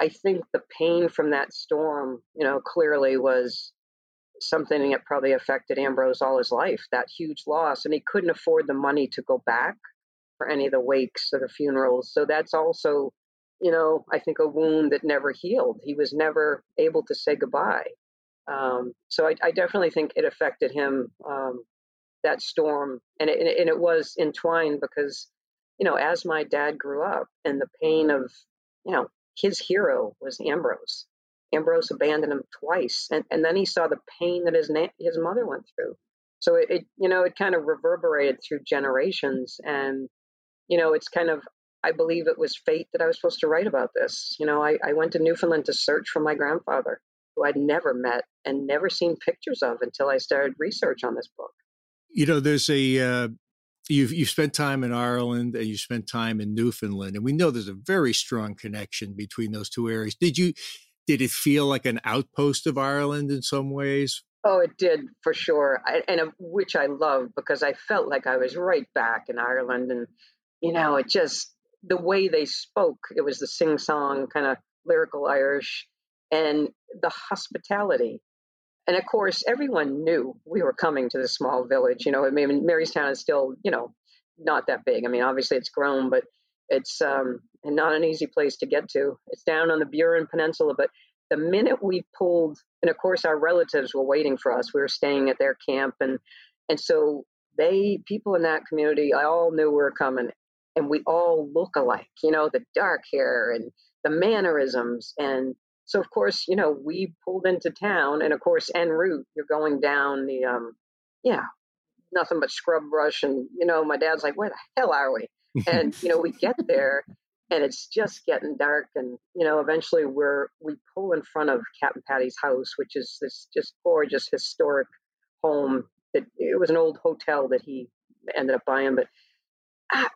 I think the pain from that storm, you know, clearly was something that probably affected Ambrose all his life, that huge loss. And he couldn't afford the money to go back for any of the wakes or the funerals. So that's also, you know, I think a wound that never healed. He was never able to say goodbye. Um, so I, I, definitely think it affected him, um, that storm. And it, and it was entwined because, you know, as my dad grew up and the pain of, you know, his hero was Ambrose. Ambrose abandoned him twice, and, and then he saw the pain that his na- his mother went through. So it, it, you know it kind of reverberated through generations, and you know, it's kind of, I believe it was fate that I was supposed to write about this. You know, I, I went to Newfoundland to search for my grandfather, who I'd never met and never seen pictures of until I started research on this book. You know, there's a, uh, you've you've spent time in Ireland and you spent time in Newfoundland, and we know there's a very strong connection between those two areas. Did you did it feel like an outpost of Ireland in some ways? Oh, it did for sure, I, and which I love because I felt like I was right back in Ireland, and you know, it just the way they spoke, it was the sing song kind of lyrical Irish and the hospitality. And of course, everyone knew we were coming to this small village. You know, I mean, Marystown is still, you know, not that big. I mean, obviously it's grown, but it's um, not an easy place to get to. It's down on the Burin Peninsula, but the minute we pulled, and of course our relatives were waiting for us. We were staying at their camp, and and so they people in that community, I all knew we were coming, and we all look alike, you know, the dark hair and the mannerisms. And so, of course, you know, we pulled into town, and of course, en route, you're going down the, um, yeah, nothing but scrub brush. And, you know, my dad's like, where the hell are we? And, you know, we get there and it's just getting dark. And, you know, eventually we're, we pull in front of Captain Patty's house, which is this just gorgeous historic home that it was an old hotel that he ended up buying, but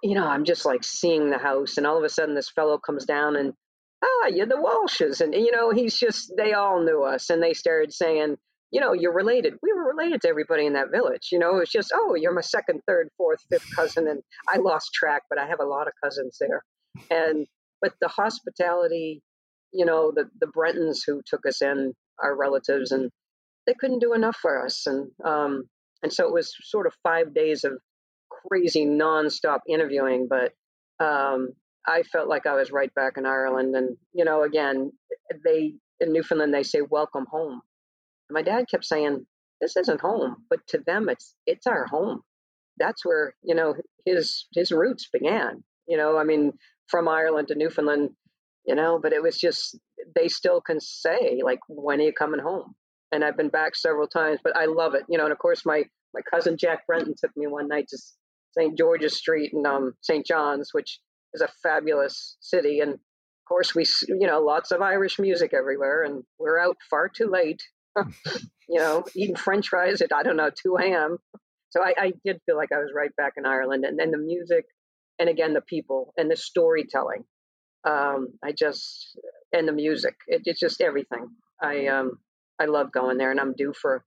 you know, I'm just like seeing the house, and all of a sudden this fellow comes down and, ah, you're the Walshes. And, you know, he's just, they all knew us, and they started saying, you know, you're related. We were related to everybody in that village. You know, it was just, oh, you're my second, third, fourth, fifth cousin. And I lost track, but I have a lot of cousins there. And, but the hospitality, you know, the, the Brentons who took us in, our relatives, and they couldn't do enough for us. And, um, and so it was sort of five days of crazy nonstop interviewing, but um, I felt like I was right back in Ireland. And you know, again, they in Newfoundland they say "welcome home." And my dad kept saying, "This isn't home," but to them, it's it's our home. That's where you know his his roots began. You know, I mean, from Ireland to Newfoundland, you know, but it was just they still can say like, "When are you coming home?" And I've been back several times, but I love it. You know, and of course my my cousin Jack Brenton took me one night to St. George's Street and um, St. John's, which is a fabulous city. And of course, we, you know, lots of Irish music everywhere, and we're out far too late, you know, eating French fries at, I don't know, 2 a.m. So I, I did feel like I was right back in Ireland. And then the music, and again, the people and the storytelling. Um, I just, and the music, it, it's just everything. I, um, I love going there, and I'm due for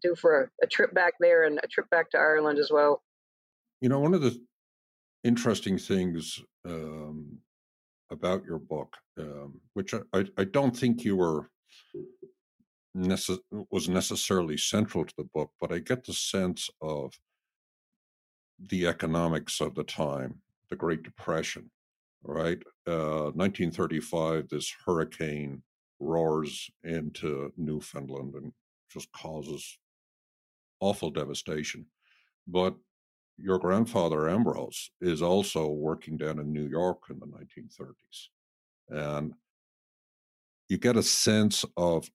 due for a, a trip back there and a trip back to Ireland as well. You know, one of the interesting things um, about your book, um, which I, I, don't think you were nece- was necessarily central to the book, but I get the sense of the economics of the time, the Great Depression, right? Uh, 1935, this hurricane roars into Newfoundland and just causes awful devastation. But your grandfather Ambrose is also working down in New York in the 1930s. And you get a sense of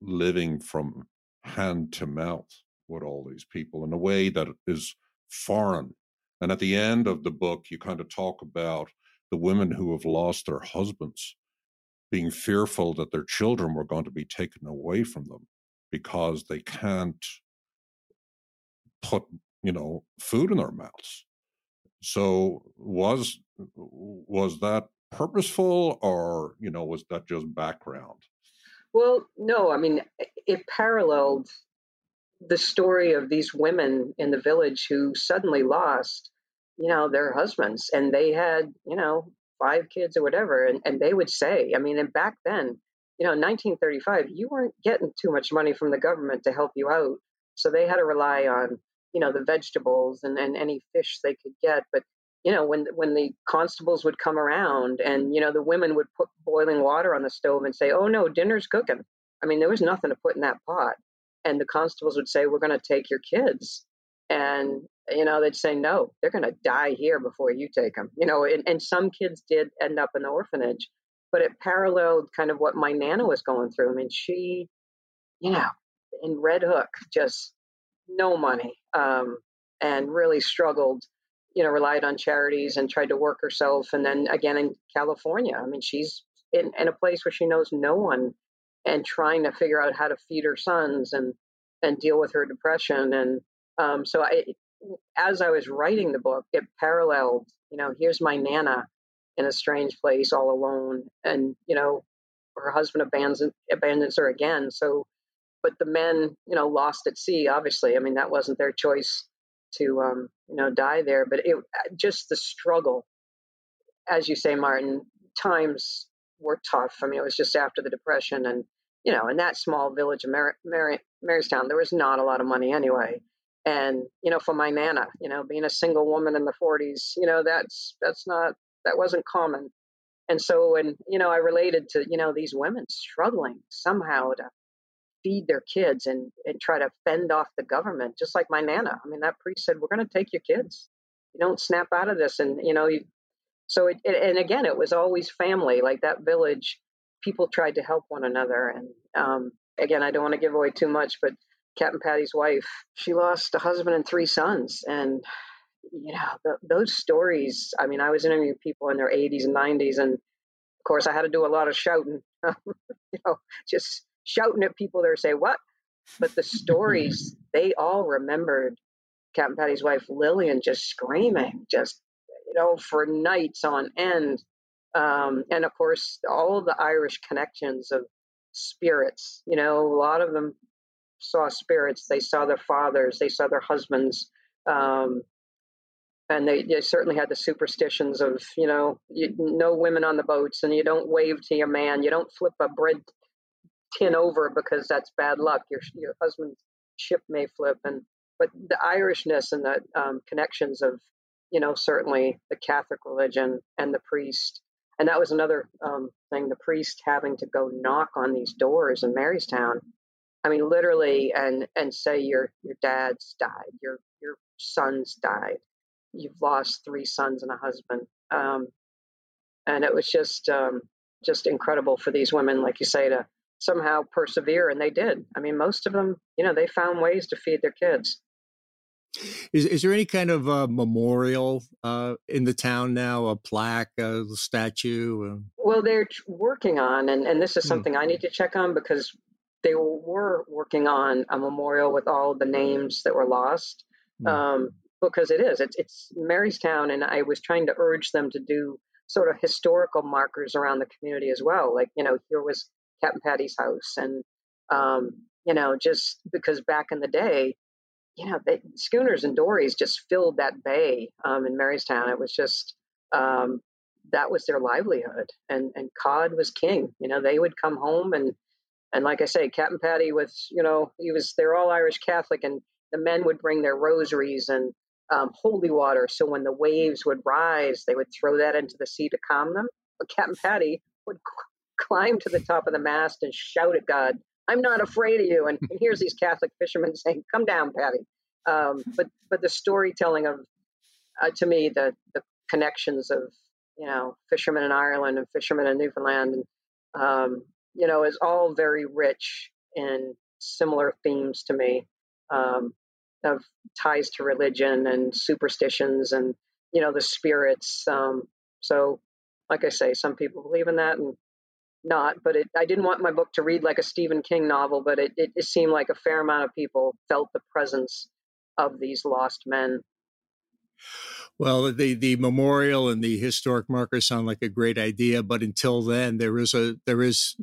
living from hand to mouth with all these people in a way that is foreign. And at the end of the book, you kind of talk about the women who have lost their husbands being fearful that their children were going to be taken away from them because they can't put you know food in their mouths. So was was that purposeful or you know was that just background? Well no i mean it paralleled the story of these women in the village who suddenly lost you know their husbands and they had you know five kids or whatever and, and they would say i mean and back then you know 1935 you weren't getting too much money from the government to help you out so they had to rely on you know the vegetables and, and any fish they could get but you know when when the constables would come around and you know the women would put boiling water on the stove and say oh no dinner's cooking. I mean there was nothing to put in that pot. And the constables would say we're going to take your kids. And you know they'd say no they're going to die here before you take them you know and, and some kids did end up in the orphanage but it paralleled kind of what my nana was going through. I mean she you know in red hook just no money um, and really struggled you know relied on charities and tried to work herself and then again in california i mean she's in, in a place where she knows no one and trying to figure out how to feed her sons and and deal with her depression and um, so I, as I was writing the book, it paralleled, you know, here's my Nana in a strange place all alone. And, you know, her husband abandons, abandons her again. So, but the men, you know, lost at sea, obviously. I mean, that wasn't their choice to, um, you know, die there. But it just the struggle, as you say, Martin, times were tough. I mean, it was just after the Depression. And, you know, in that small village of Mar- Mar- Marystown, there was not a lot of money anyway and you know for my nana you know being a single woman in the 40s you know that's that's not that wasn't common and so and you know i related to you know these women struggling somehow to feed their kids and and try to fend off the government just like my nana. I mean that priest said we're going to take your kids. You don't snap out of this. And you know you, so it, it, and again it was always family. Like that village people tried to help one another. And um, again i don't want to give away too much but Captain Patty's wife, she lost a husband and three sons. And, you know, the, those stories, I mean, I was interviewing people in their 80s and 90s. And of course, I had to do a lot of shouting, you know, just shouting at people there say, what? But the stories, they all remembered Captain Patty's wife, Lillian, just screaming, just, you know, for nights on end. Um, and of course, all of the Irish connections of spirits, you know, a lot of them saw spirits. They saw their fathers. They saw their husbands. Um, and they, they, certainly had the superstitions of, you know, you, no women on the boats, and you don't wave to your man. You don't flip a bread tin over because that's bad luck. Your your husband's ship may flip. And but the Irishness and the um, connections of, you know, certainly the Catholic religion and the priest. And that was another um, thing, the priest having to go knock on these doors in Marystown I mean, literally, and and say your your dad's died, your your son's died, you've lost three sons and a husband, um, and it was just um, just incredible for these women, like you say, to somehow persevere, and they did. I mean, most of them, you know, they found ways to feed their kids. Is is there any kind of uh, memorial uh, in the town now? A plaque, a statue? Well, they're working on, and and this is hmm. something hmm. I need to check on because they were working on a memorial with all the names that were lost mm. um, because it is it's, it's Marystown, and I was trying to urge them to do sort of historical markers around the community as well. Like you know, here was Captain Patty's house, and um, you know, just because back in the day, you know, they, schooners and dories just filled that bay um, in Marystown. It was just um, that was their livelihood, and and cod was king. You know, they would come home and and like I say, Captain Patty was, you know, he was, they're all Irish Catholic, and the men would bring their rosaries and um, holy water. So when the waves would rise, they would throw that into the sea to calm them. But Captain Patty would climb to the top of the mast and shout at God, I'm not afraid of you. And, and here's these Catholic fishermen saying, Come down, Patty. Um, but but the storytelling of, uh, to me, the the connections of you know fishermen in Ireland and fishermen in Newfoundland, and um, you know, is all very rich in similar themes to me um, of ties to religion and superstitions and you know the spirits. Um, so, like I say, some people believe in that and not. But it, I didn't want my book to read like a Stephen King novel, but it, it, it seemed like a fair amount of people felt the presence of these lost men. Well, the the memorial and the historic marker sound like a great idea, but until then, there is a there is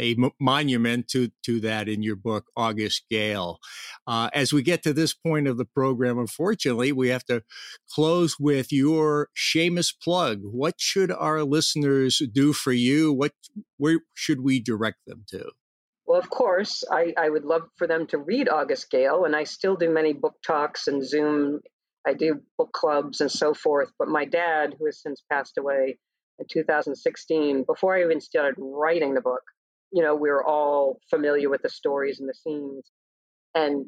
a m- monument to to that in your book, August Gale. Uh, as we get to this point of the program, unfortunately, we have to close with your Seamus plug. What should our listeners do for you? What where should we direct them to? Well, of course, I, I would love for them to read August Gale, and I still do many book talks and Zoom. I do book clubs and so forth. But my dad, who has since passed away in 2016, before I even started writing the book, you know, we were all familiar with the stories and the scenes and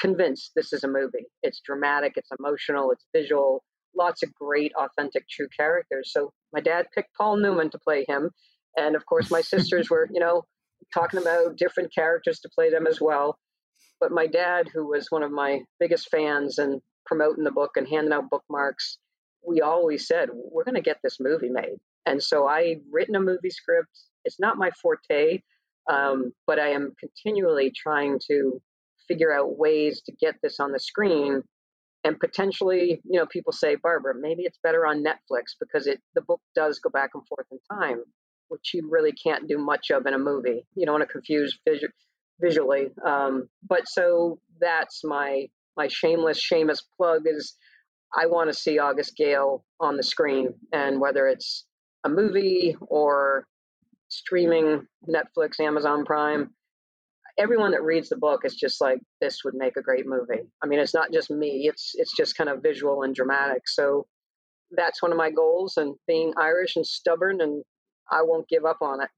convinced this is a movie. It's dramatic, it's emotional, it's visual, lots of great, authentic, true characters. So my dad picked Paul Newman to play him. And of course, my sisters were, you know, talking about different characters to play them as well. But my dad, who was one of my biggest fans and promoting the book and handing out bookmarks, we always said, we're going to get this movie made. And so I written a movie script. It's not my forte, um, but I am continually trying to figure out ways to get this on the screen. And potentially, you know, people say, Barbara, maybe it's better on Netflix because it the book does go back and forth in time which you really can't do much of in a movie. You don't want to confuse visu- visually. Um, but so that's my my shameless Seamus plug is I want to see August Gale on the screen, and whether it's a movie or streaming Netflix, Amazon Prime, everyone that reads the book is just like this would make a great movie. I mean, it's not just me; it's it's just kind of visual and dramatic. So that's one of my goals, and being Irish and stubborn and I won't give up on it.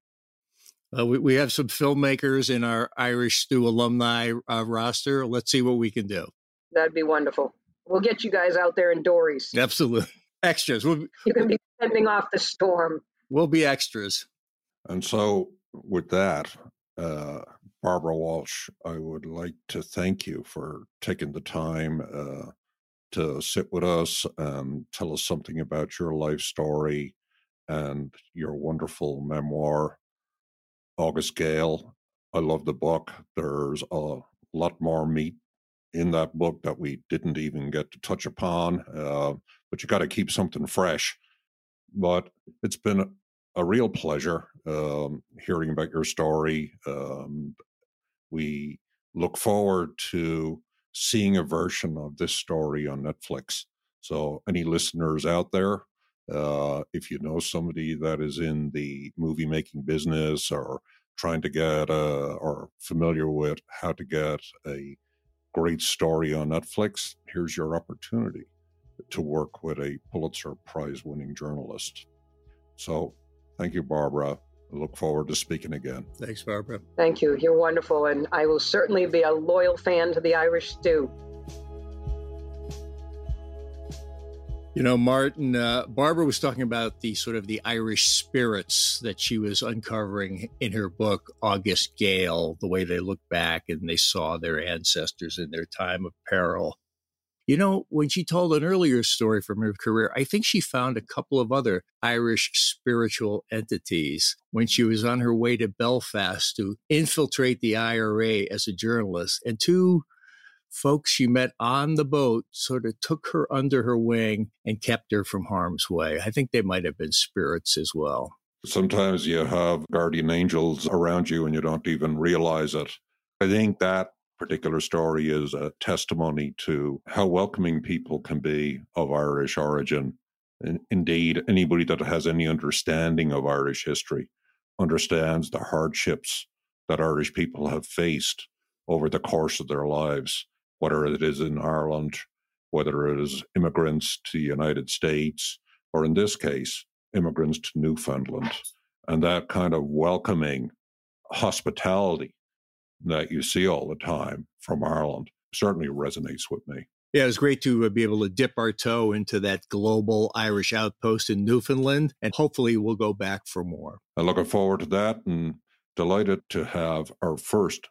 Uh, we, we have some filmmakers in our Irish Stew alumni uh, roster. Let's see what we can do. That'd be wonderful. We'll get you guys out there in dories. Absolutely. Extras. We'll, you can be fending off the storm. We'll be extras. And so, with that, uh, Barbara Walsh, I would like to thank you for taking the time uh, to sit with us and tell us something about your life story and your wonderful memoir, August Gale. I love the book. There's a lot more meat in that book that we didn't even get to touch upon, uh, but you got to keep something fresh. But it's been a real pleasure um, hearing about your story. Um, we look forward to seeing a version of this story on Netflix. So, any listeners out there, uh, if you know somebody that is in the movie making business or trying to get uh, or familiar with how to get a great story on Netflix, here's your opportunity to work with a Pulitzer Prize winning journalist. So thank you, Barbara. I look forward to speaking again. Thanks, Barbara. Thank you. You're wonderful. And I will certainly be a loyal fan to the Irish Stew. You know, Martin, uh, Barbara was talking about the sort of the Irish spirits that she was uncovering in her book, August Gale, the way they look back and they saw their ancestors in their time of peril. You know, when she told an earlier story from her career, I think she found a couple of other Irish spiritual entities when she was on her way to Belfast to infiltrate the IRA as a journalist. And two folks she met on the boat sort of took her under her wing and kept her from harm's way. I think they might have been spirits as well. Sometimes you have guardian angels around you and you don't even realize it. I think that particular story is a testimony to how welcoming people can be of Irish origin. And indeed, anybody that has any understanding of Irish history understands the hardships that Irish people have faced over the course of their lives whether it is in Ireland, whether it is immigrants to the United States or, in this case, immigrants to Newfoundland. And that kind of welcoming hospitality that you see all the time from Ireland certainly resonates with me. Yeah, it was great to uh, be able to dip our toe into that global Irish outpost in Newfoundland, and hopefully we'll go back for more. I'm looking forward to that and delighted to have our first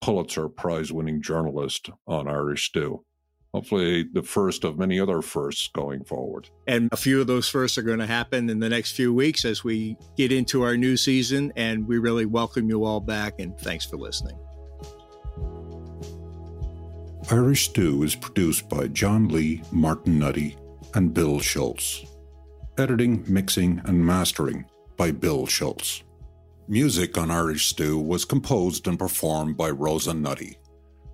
Pulitzer Prize winning journalist on Irish Stew. Hopefully, the first of many other firsts going forward. And a few of those firsts are going to happen in the next few weeks as we get into our new season. And we really welcome you all back. And thanks for listening. Irish Stew is produced by John Lee, Martin Nutty, and Bill Schultz. Editing, mixing, and mastering by Bill Schultz. Music on Irish Stew was composed and performed by Rosa Nutty,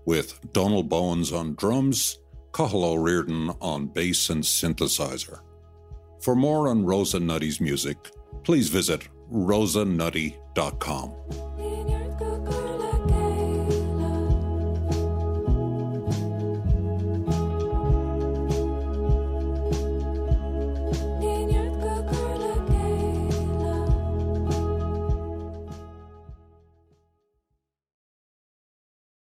with Donald Bowens on drums, Cathal O'Riordan on bass and synthesizer. For more on Rosa Nutty's music, please visit rosanutty.com.